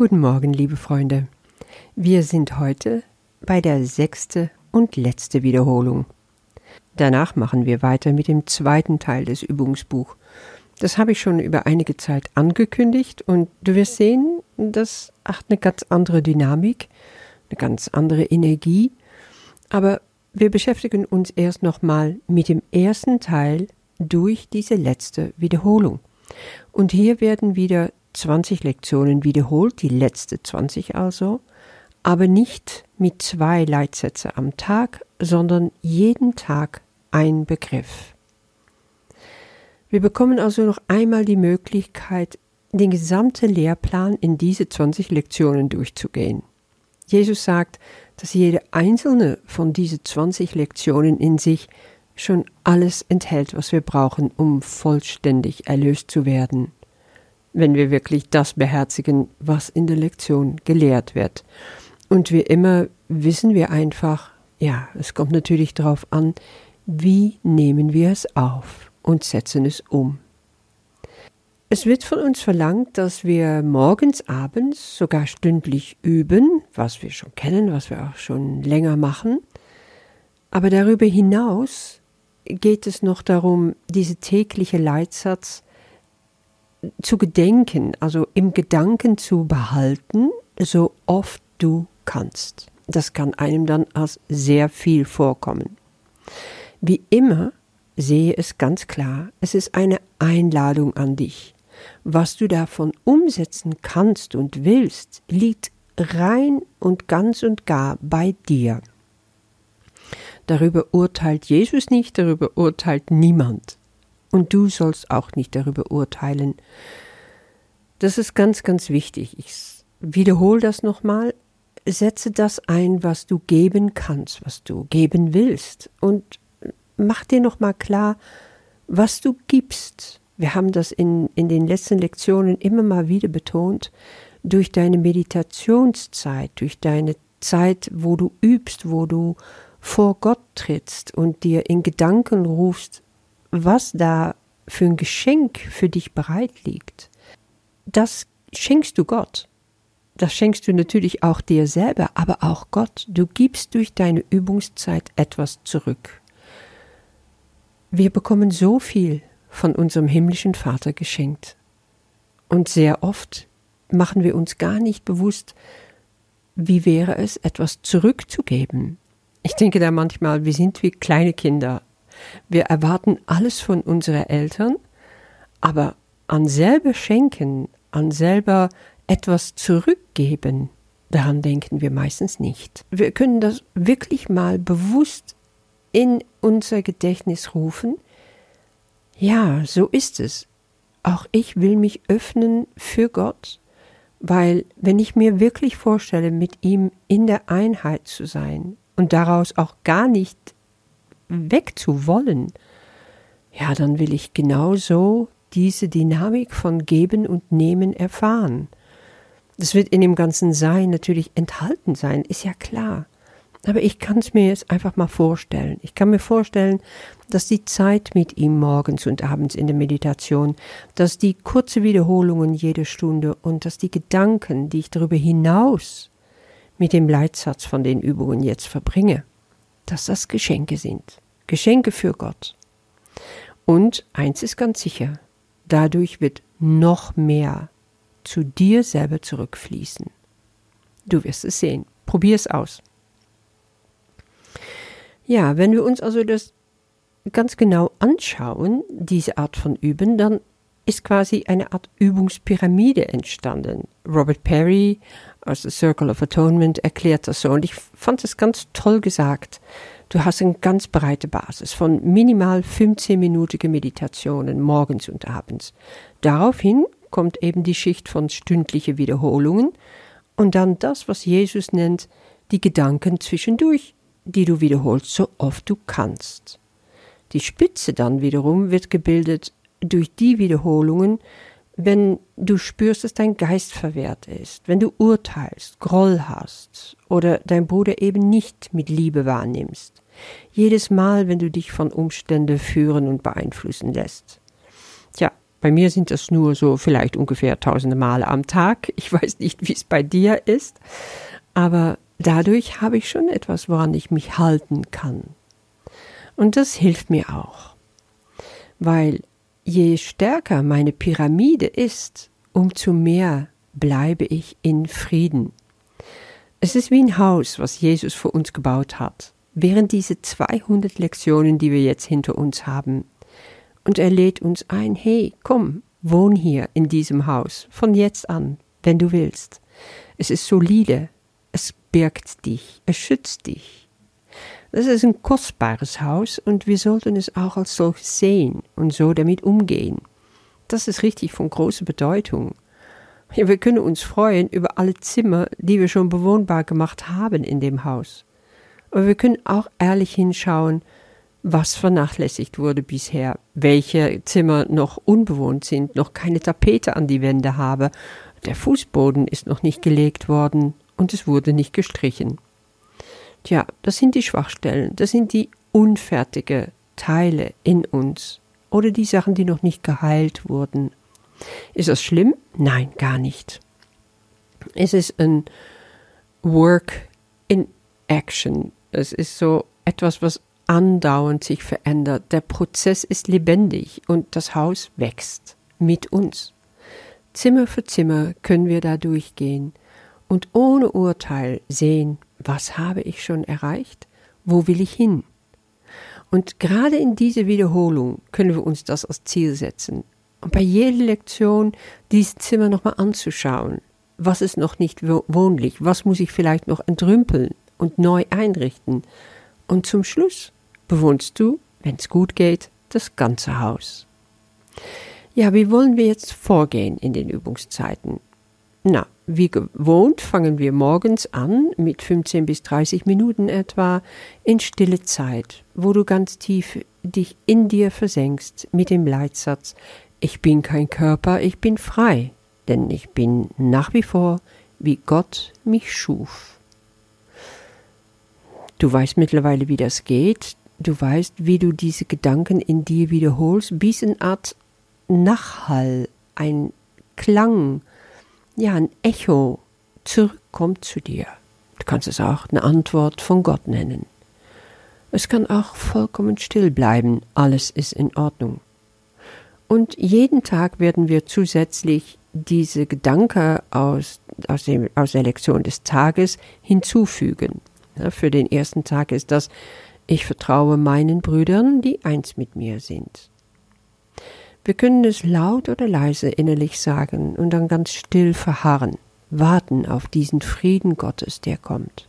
Guten Morgen, liebe Freunde. Wir sind heute bei der sechste und letzte Wiederholung. Danach machen wir weiter mit dem zweiten Teil des Übungsbuch. Das habe ich schon über einige Zeit angekündigt und du wirst sehen, das hat eine ganz andere Dynamik, eine ganz andere Energie. Aber wir beschäftigen uns erst nochmal mit dem ersten Teil durch diese letzte Wiederholung. Und hier werden wieder 20 Lektionen wiederholt, die letzte 20 also, aber nicht mit zwei Leitsätze am Tag, sondern jeden Tag ein Begriff. Wir bekommen also noch einmal die Möglichkeit, den gesamten Lehrplan in diese 20 Lektionen durchzugehen. Jesus sagt, dass jede einzelne von diesen 20 Lektionen in sich schon alles enthält, was wir brauchen, um vollständig erlöst zu werden, wenn wir wirklich das beherzigen, was in der Lektion gelehrt wird. Und wie immer wissen wir einfach, ja, es kommt natürlich darauf an, wie nehmen wir es auf und setzen es um. Es wird von uns verlangt, dass wir morgens, abends, sogar stündlich üben, was wir schon kennen, was wir auch schon länger machen. Aber darüber hinaus geht es noch darum, diese tägliche Leitsatz zu gedenken, also im Gedanken zu behalten, so oft du kannst. Das kann einem dann als sehr viel vorkommen. Wie immer sehe es ganz klar, es ist eine Einladung an dich. Was du davon umsetzen kannst und willst, liegt rein und ganz und gar bei dir. Darüber urteilt Jesus nicht, darüber urteilt niemand. Und du sollst auch nicht darüber urteilen. Das ist ganz, ganz wichtig. Ich wiederhole das nochmal. Setze das ein, was du geben kannst, was du geben willst. Und mach dir nochmal klar, was du gibst. Wir haben das in, in den letzten Lektionen immer mal wieder betont. Durch deine Meditationszeit, durch deine Zeit, wo du übst, wo du vor Gott trittst und dir in Gedanken rufst, was da für ein Geschenk für dich bereit liegt, das schenkst du Gott. Das schenkst du natürlich auch dir selber, aber auch Gott. Du gibst durch deine Übungszeit etwas zurück. Wir bekommen so viel von unserem himmlischen Vater geschenkt. Und sehr oft machen wir uns gar nicht bewusst, wie wäre es, etwas zurückzugeben, ich denke da manchmal, wir sind wie kleine Kinder. Wir erwarten alles von unseren Eltern, aber an selber schenken, an selber etwas zurückgeben, daran denken wir meistens nicht. Wir können das wirklich mal bewusst in unser Gedächtnis rufen. Ja, so ist es. Auch ich will mich öffnen für Gott, weil wenn ich mir wirklich vorstelle, mit ihm in der Einheit zu sein, und daraus auch gar nicht wegzuwollen, ja, dann will ich genauso diese Dynamik von Geben und Nehmen erfahren. Das wird in dem ganzen Sein natürlich enthalten sein, ist ja klar. Aber ich kann es mir jetzt einfach mal vorstellen. Ich kann mir vorstellen, dass die Zeit mit ihm morgens und abends in der Meditation, dass die kurze Wiederholungen jede Stunde und dass die Gedanken, die ich darüber hinaus mit dem Leitsatz von den Übungen jetzt verbringe, dass das Geschenke sind. Geschenke für Gott. Und eins ist ganz sicher, dadurch wird noch mehr zu dir selber zurückfließen. Du wirst es sehen. Probier es aus. Ja, wenn wir uns also das ganz genau anschauen, diese Art von Üben, dann ist quasi eine Art Übungspyramide entstanden. Robert Perry aus The Circle of Atonement erklärt das so und ich fand es ganz toll gesagt. Du hast eine ganz breite Basis von minimal 15-minütige Meditationen morgens und abends. Daraufhin kommt eben die Schicht von stündliche Wiederholungen und dann das, was Jesus nennt, die Gedanken zwischendurch, die du wiederholst, so oft du kannst. Die Spitze dann wiederum wird gebildet durch die Wiederholungen, wenn du spürst, dass dein Geist verwehrt ist, wenn du urteilst, Groll hast oder dein Bruder eben nicht mit Liebe wahrnimmst. Jedes Mal, wenn du dich von Umständen führen und beeinflussen lässt. Tja, Bei mir sind das nur so vielleicht ungefähr tausende Male am Tag. Ich weiß nicht, wie es bei dir ist, aber dadurch habe ich schon etwas, woran ich mich halten kann. Und das hilft mir auch, weil je stärker meine Pyramide ist, umso mehr bleibe ich in Frieden. Es ist wie ein Haus, was Jesus für uns gebaut hat, während diese 200 Lektionen, die wir jetzt hinter uns haben. Und er lädt uns ein, hey, komm, wohn hier in diesem Haus, von jetzt an, wenn du willst. Es ist solide, es birgt dich, es schützt dich. Das ist ein kostbares Haus und wir sollten es auch als solches sehen und so damit umgehen. Das ist richtig von großer Bedeutung. Ja, wir können uns freuen über alle Zimmer, die wir schon bewohnbar gemacht haben in dem Haus. Aber wir können auch ehrlich hinschauen, was vernachlässigt wurde bisher, welche Zimmer noch unbewohnt sind, noch keine Tapete an die Wände habe, der Fußboden ist noch nicht gelegt worden und es wurde nicht gestrichen. Tja, das sind die Schwachstellen, das sind die unfertige Teile in uns oder die Sachen, die noch nicht geheilt wurden. Ist das schlimm? Nein, gar nicht. Es ist ein Work in Action. Es ist so etwas, was andauernd sich verändert. Der Prozess ist lebendig und das Haus wächst mit uns. Zimmer für Zimmer können wir da durchgehen und ohne Urteil sehen, was habe ich schon erreicht, wo will ich hin. Und gerade in diese Wiederholung können wir uns das als Ziel setzen. Und bei jeder Lektion dieses Zimmer nochmal anzuschauen. Was ist noch nicht wohnlich? Was muss ich vielleicht noch entrümpeln und neu einrichten? Und zum Schluss bewohnst du, wenn es gut geht, das ganze Haus. Ja, wie wollen wir jetzt vorgehen in den Übungszeiten? Na, wie gewohnt fangen wir morgens an mit 15 bis 30 Minuten etwa in stille Zeit, wo du ganz tief dich in dir versenkst mit dem Leitsatz Ich bin kein Körper, ich bin frei, denn ich bin nach wie vor, wie Gott mich schuf. Du weißt mittlerweile, wie das geht, du weißt, wie du diese Gedanken in dir wiederholst, bis eine Art Nachhall, ein Klang, ja, ein Echo zurückkommt zu dir. Du kannst es auch eine Antwort von Gott nennen. Es kann auch vollkommen still bleiben, alles ist in Ordnung. Und jeden Tag werden wir zusätzlich diese Gedanken aus, aus, dem, aus der Lektion des Tages hinzufügen. Ja, für den ersten Tag ist das, ich vertraue meinen Brüdern, die eins mit mir sind. Wir können es laut oder leise innerlich sagen und dann ganz still verharren, warten auf diesen Frieden Gottes, der kommt.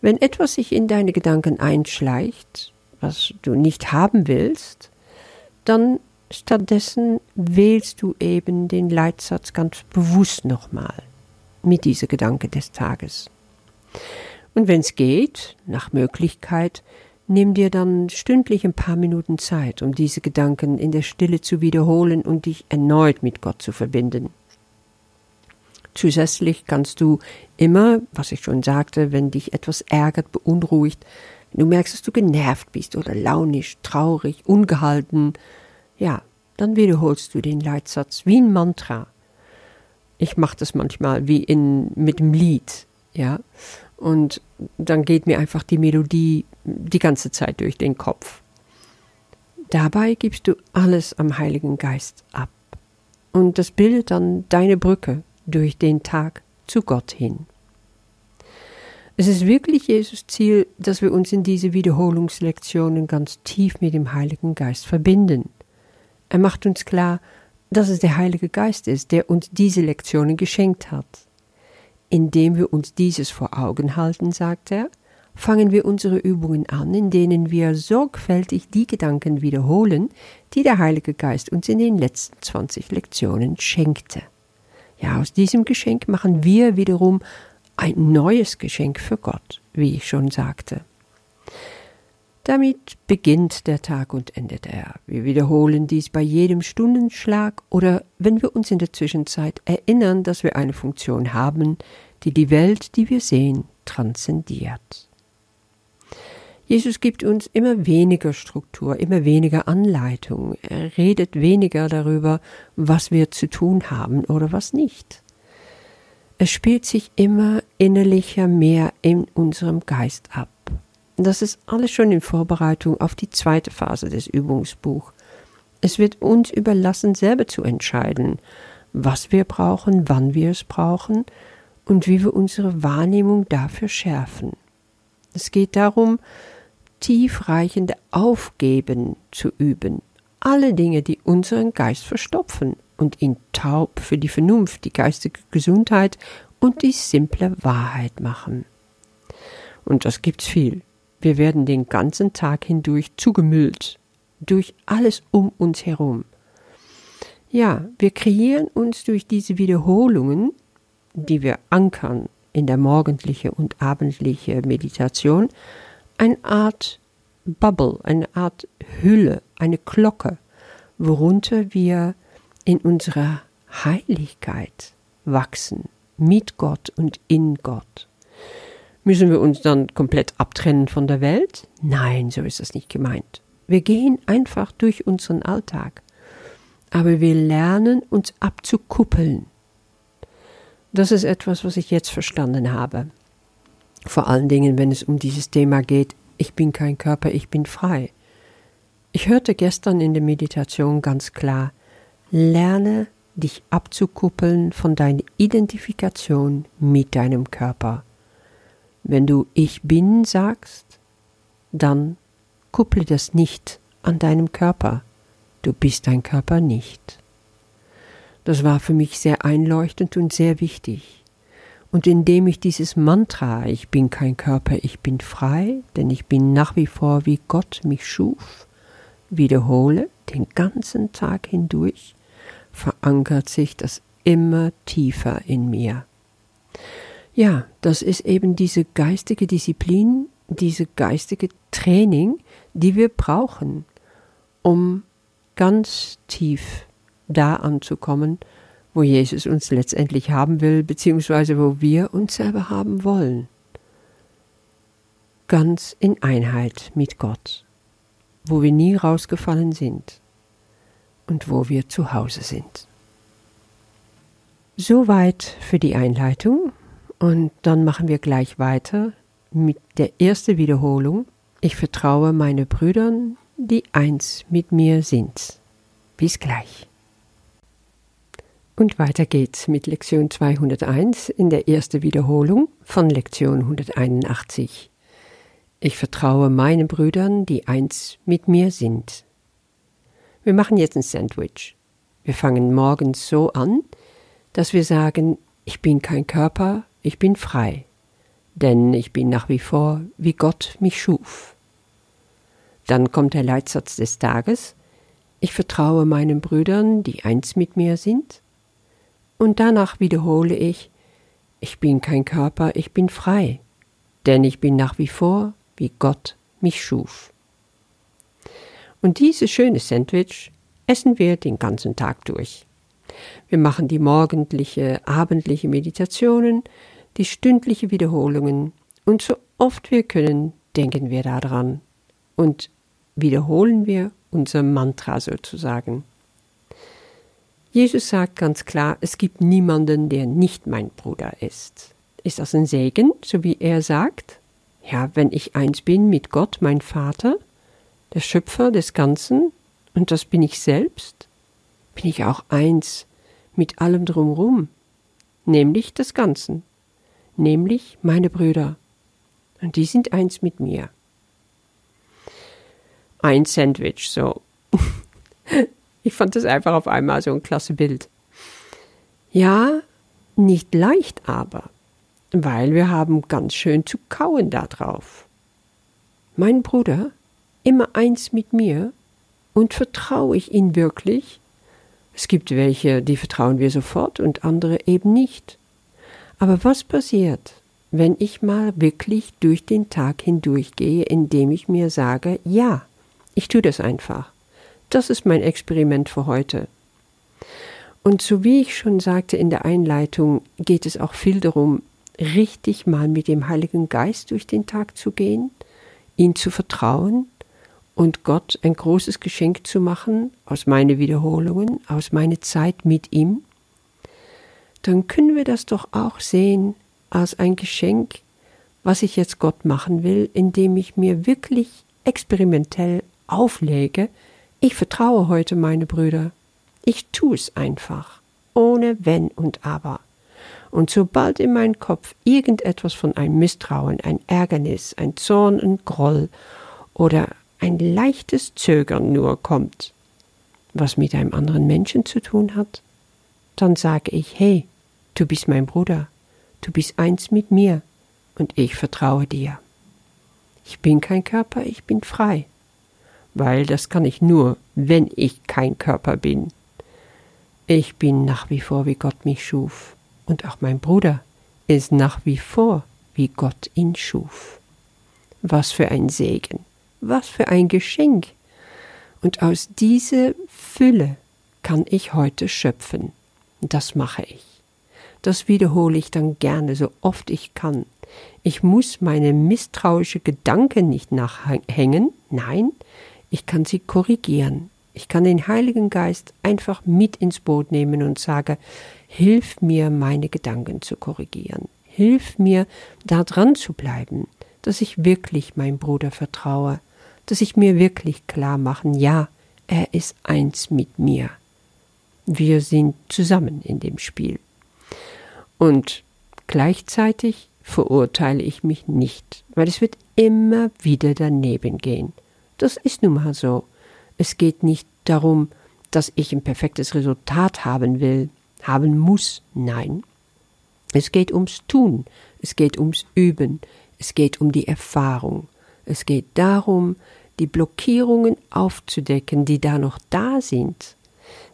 Wenn etwas sich in deine Gedanken einschleicht, was du nicht haben willst, dann stattdessen wählst du eben den Leitsatz ganz bewusst nochmal mit dieser Gedanke des Tages. Und wenn es geht, nach Möglichkeit, Nimm dir dann stündlich ein paar Minuten Zeit, um diese Gedanken in der Stille zu wiederholen und dich erneut mit Gott zu verbinden. Zusätzlich kannst du immer, was ich schon sagte, wenn dich etwas ärgert, beunruhigt, wenn du merkst, dass du genervt bist oder launisch, traurig, ungehalten, ja, dann wiederholst du den Leitsatz wie ein Mantra. Ich mache das manchmal wie in mit dem Lied, ja, und dann geht mir einfach die Melodie die ganze Zeit durch den Kopf. Dabei gibst du alles am Heiligen Geist ab. Und das bildet dann deine Brücke durch den Tag zu Gott hin. Es ist wirklich Jesus Ziel, dass wir uns in diese Wiederholungslektionen ganz tief mit dem Heiligen Geist verbinden. Er macht uns klar, dass es der Heilige Geist ist, der uns diese Lektionen geschenkt hat. Indem wir uns dieses vor Augen halten, sagt er, fangen wir unsere Übungen an, in denen wir sorgfältig die Gedanken wiederholen, die der Heilige Geist uns in den letzten 20 Lektionen schenkte. Ja, aus diesem Geschenk machen wir wiederum ein neues Geschenk für Gott, wie ich schon sagte. Damit beginnt der Tag und endet er. Wir wiederholen dies bei jedem Stundenschlag oder wenn wir uns in der Zwischenzeit erinnern, dass wir eine Funktion haben, die die Welt, die wir sehen, transzendiert. Jesus gibt uns immer weniger Struktur, immer weniger Anleitung. Er redet weniger darüber, was wir zu tun haben oder was nicht. Es spielt sich immer innerlicher mehr in unserem Geist ab. Das ist alles schon in Vorbereitung auf die zweite Phase des Übungsbuchs. Es wird uns überlassen, selber zu entscheiden, was wir brauchen, wann wir es brauchen und wie wir unsere Wahrnehmung dafür schärfen. Es geht darum, tiefreichende Aufgeben zu üben, alle Dinge, die unseren Geist verstopfen und ihn taub für die Vernunft, die geistige Gesundheit und die simple Wahrheit machen. Und das gibt's viel. Wir werden den ganzen Tag hindurch zugemüllt durch alles um uns herum. Ja, wir kreieren uns durch diese Wiederholungen, die wir ankern in der morgendlichen und abendlichen Meditation, eine Art Bubble, eine Art Hülle, eine Glocke, worunter wir in unserer Heiligkeit wachsen, mit Gott und in Gott. Müssen wir uns dann komplett abtrennen von der Welt? Nein, so ist das nicht gemeint. Wir gehen einfach durch unseren Alltag. Aber wir lernen uns abzukuppeln. Das ist etwas, was ich jetzt verstanden habe. Vor allen Dingen, wenn es um dieses Thema geht, ich bin kein Körper, ich bin frei. Ich hörte gestern in der Meditation ganz klar, lerne dich abzukuppeln von deiner Identifikation mit deinem Körper. Wenn du ich bin sagst, dann kupple das nicht an deinem Körper. Du bist dein Körper nicht. Das war für mich sehr einleuchtend und sehr wichtig. Und indem ich dieses Mantra, ich bin kein Körper, ich bin frei, denn ich bin nach wie vor, wie Gott mich schuf, wiederhole, den ganzen Tag hindurch, verankert sich das immer tiefer in mir. Ja, das ist eben diese geistige Disziplin, diese geistige Training, die wir brauchen, um ganz tief da anzukommen, wo Jesus uns letztendlich haben will, beziehungsweise wo wir uns selber haben wollen. Ganz in Einheit mit Gott, wo wir nie rausgefallen sind und wo wir zu Hause sind. Soweit für die Einleitung und dann machen wir gleich weiter mit der ersten Wiederholung. Ich vertraue meine Brüdern, die eins mit mir sind. Bis gleich. Und weiter geht's mit Lektion 201 in der ersten Wiederholung von Lektion 181. Ich vertraue meinen Brüdern, die eins mit mir sind. Wir machen jetzt ein Sandwich. Wir fangen morgens so an, dass wir sagen, ich bin kein Körper, ich bin frei, denn ich bin nach wie vor, wie Gott mich schuf. Dann kommt der Leitsatz des Tages, ich vertraue meinen Brüdern, die eins mit mir sind, und danach wiederhole ich, ich bin kein Körper, ich bin frei, denn ich bin nach wie vor, wie Gott mich schuf. Und dieses schöne Sandwich essen wir den ganzen Tag durch. Wir machen die morgendliche, abendliche Meditationen, die stündliche Wiederholungen und so oft wir können, denken wir daran und wiederholen wir unser Mantra sozusagen. Jesus sagt ganz klar, es gibt niemanden, der nicht mein Bruder ist. Ist das ein Segen, so wie er sagt? Ja, wenn ich eins bin mit Gott, mein Vater, der Schöpfer des Ganzen, und das bin ich selbst, bin ich auch eins mit allem drumherum, nämlich des Ganzen, nämlich meine Brüder, und die sind eins mit mir. Ein Sandwich, so. Ich fand das einfach auf einmal so ein klasse Bild. Ja, nicht leicht aber, weil wir haben ganz schön zu kauen da drauf. Mein Bruder, immer eins mit mir, und vertraue ich ihn wirklich? Es gibt welche, die vertrauen wir sofort und andere eben nicht. Aber was passiert, wenn ich mal wirklich durch den Tag hindurchgehe, indem ich mir sage, ja, ich tue das einfach. Das ist mein Experiment für heute. Und so wie ich schon sagte in der Einleitung, geht es auch viel darum, richtig mal mit dem Heiligen Geist durch den Tag zu gehen, ihn zu vertrauen und Gott ein großes Geschenk zu machen aus meinen Wiederholungen, aus meiner Zeit mit ihm, dann können wir das doch auch sehen als ein Geschenk, was ich jetzt Gott machen will, indem ich mir wirklich experimentell auflege, ich vertraue heute meine Brüder. Ich tue es einfach, ohne Wenn und Aber. Und sobald in meinen Kopf irgendetwas von einem Misstrauen, ein Ärgernis, ein Zorn und Groll oder ein leichtes Zögern nur kommt, was mit einem anderen Menschen zu tun hat, dann sage ich, hey, du bist mein Bruder, du bist eins mit mir und ich vertraue dir. Ich bin kein Körper, ich bin frei, weil das kann ich nur, wenn ich kein Körper bin. Ich bin nach wie vor, wie Gott mich schuf, und auch mein Bruder ist nach wie vor, wie Gott ihn schuf. Was für ein Segen was für ein Geschenk. Und aus dieser Fülle kann ich heute schöpfen. Das mache ich. Das wiederhole ich dann gerne, so oft ich kann. Ich muss meine misstrauischen Gedanken nicht nachhängen, nein, ich kann sie korrigieren. Ich kann den Heiligen Geist einfach mit ins Boot nehmen und sage, hilf mir, meine Gedanken zu korrigieren. Hilf mir, da dran zu bleiben, dass ich wirklich meinem Bruder vertraue dass ich mir wirklich klar machen, ja, er ist eins mit mir. Wir sind zusammen in dem Spiel. Und gleichzeitig verurteile ich mich nicht, weil es wird immer wieder daneben gehen. Das ist nun mal so. Es geht nicht darum, dass ich ein perfektes Resultat haben will, haben muss, nein. Es geht ums Tun, es geht ums Üben, es geht um die Erfahrung. Es geht darum, die Blockierungen aufzudecken, die da noch da sind,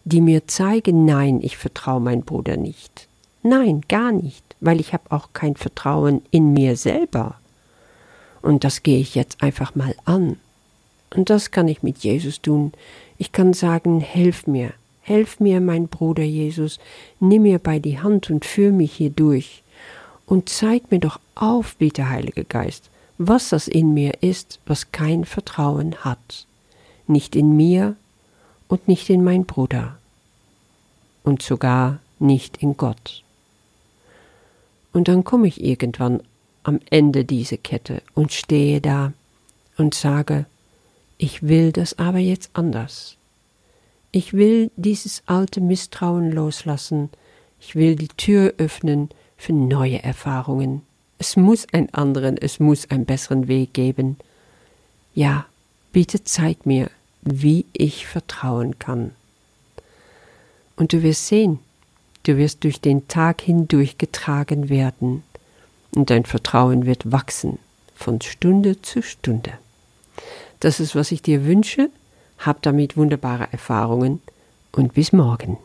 die mir zeigen, nein, ich vertraue mein Bruder nicht. Nein, gar nicht, weil ich habe auch kein Vertrauen in mir selber. Und das gehe ich jetzt einfach mal an. Und das kann ich mit Jesus tun. Ich kann sagen, helf mir, helf mir, mein Bruder Jesus, nimm mir bei die Hand und führ mich hier durch. Und zeig mir doch auf, bitte, Heiliger Geist, was das in mir ist, was kein Vertrauen hat, nicht in mir und nicht in mein Bruder und sogar nicht in Gott. Und dann komme ich irgendwann am Ende dieser Kette und stehe da und sage, ich will das aber jetzt anders. Ich will dieses alte Misstrauen loslassen, ich will die Tür öffnen für neue Erfahrungen, es muss einen anderen, es muss einen besseren Weg geben. Ja, bitte zeig mir, wie ich vertrauen kann. Und du wirst sehen, du wirst durch den Tag hindurch getragen werden, und dein Vertrauen wird wachsen von Stunde zu Stunde. Das ist, was ich dir wünsche. Hab damit wunderbare Erfahrungen und bis morgen.